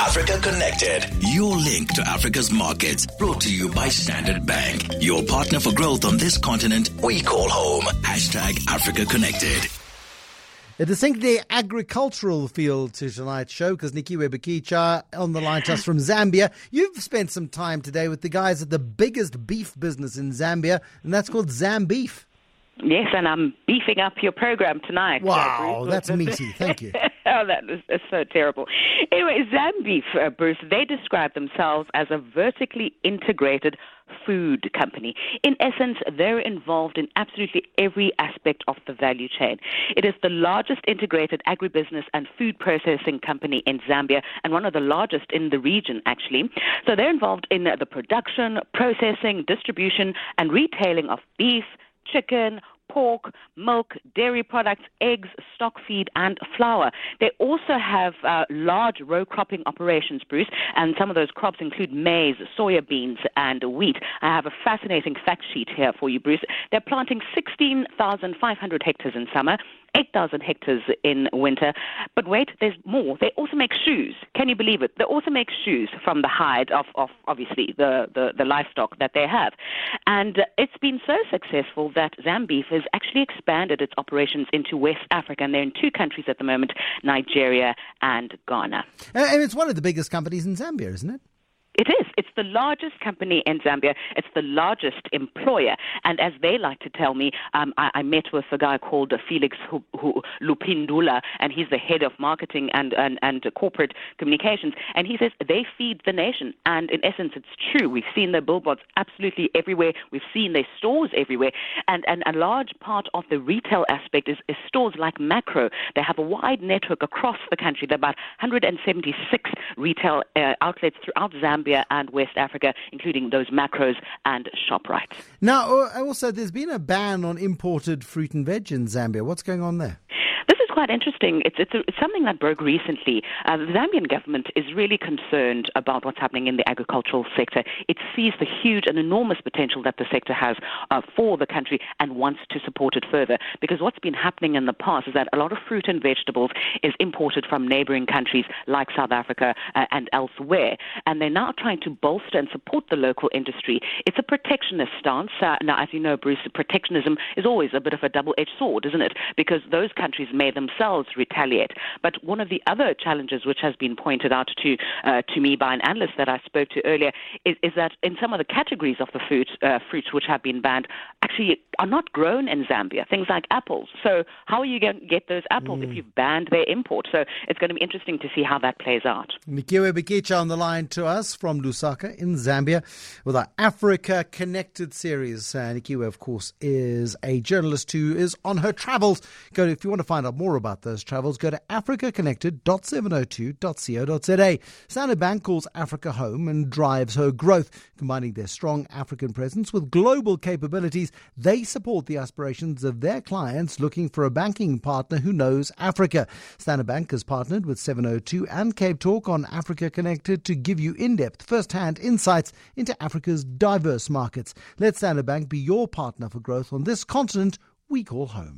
Africa Connected, your link to Africa's markets. Brought to you by Standard Bank, your partner for growth on this continent we call home. Hashtag Africa Connected. It's a distinctly agricultural feel to tonight's show because Nikiwe Bikitsha on the line to us from Zambia. You've spent some time today with the guys at the biggest beef business in Zambia, and that's called Zambeef. Yes, and I'm beefing up your program tonight. Wow, uh, that's meaty. Thank you. oh, that is, is so terrible. Anyway, Zambeef, uh, Bruce, they describe themselves as a vertically integrated food company. In essence, they're involved in absolutely every aspect of the value chain. It is the largest integrated agribusiness and food processing company in Zambia and one of the largest in the region, actually. So they're involved in the production, processing, distribution, and retailing of beef chicken, pork, milk, dairy products, eggs, stock feed, and flour. They also have uh, large row cropping operations, Bruce, and some of those crops include maize, soya beans, and wheat. I have a fascinating fact sheet here for you, Bruce. They're planting 16,500 hectares in summer 8,000 hectares in winter. But wait, there's more. They also make shoes. Can you believe it? They also make shoes from the hide of, of obviously the, the, the livestock that they have. And it's been so successful that Zambeef has actually expanded its operations into West Africa. And they're in two countries at the moment Nigeria and Ghana. And it's one of the biggest companies in Zambia, isn't it? It is. It's the largest company in Zambia. It's the largest employer. And as they like to tell me, um, I, I, met with a guy called Felix Lupindula, and he's the head of marketing and, and, and corporate communications. And he says they feed the nation. And in essence, it's true. We've seen their billboards absolutely everywhere. We've seen their stores everywhere. And, and a large part of the retail aspect is, is stores like Macro. They have a wide network across the country. There are about 176 retail uh, outlets throughout Zambia And West Africa, including those macros and ShopRite. Now, uh, also, there's been a ban on imported fruit and veg in Zambia. What's going on there? Quite interesting. It's, it's, a, it's something that broke recently. Uh, the Zambian government is really concerned about what's happening in the agricultural sector. It sees the huge and enormous potential that the sector has uh, for the country and wants to support it further. Because what's been happening in the past is that a lot of fruit and vegetables is imported from neighboring countries like South Africa uh, and elsewhere. And they're now trying to bolster and support the local industry. It's a protectionist stance. Uh, now, as you know, Bruce, protectionism is always a bit of a double edged sword, isn't it? Because those countries may themselves themselves retaliate. But one of the other challenges which has been pointed out to uh, to me by an analyst that I spoke to earlier is, is that in some of the categories of the fruit, uh, fruits which have been banned actually are not grown in Zambia, things like apples. So how are you going to get those apples mm. if you've banned their import? So it's going to be interesting to see how that plays out. Nikiwe Bikitsha on the line to us from Lusaka in Zambia with our Africa Connected series. Uh, Nikiwe, of course, is a journalist who is on her travels. Go if you want to find out more about those travels, go to africaconnected.702.co.za. Standard Bank calls Africa home and drives her growth, combining their strong African presence with global capabilities. They support the aspirations of their clients looking for a banking partner who knows Africa. Standard Bank has partnered with 702 and Cape Talk on Africa Connected to give you in-depth, first-hand insights into Africa's diverse markets. Let Standard Bank be your partner for growth on this continent we call home.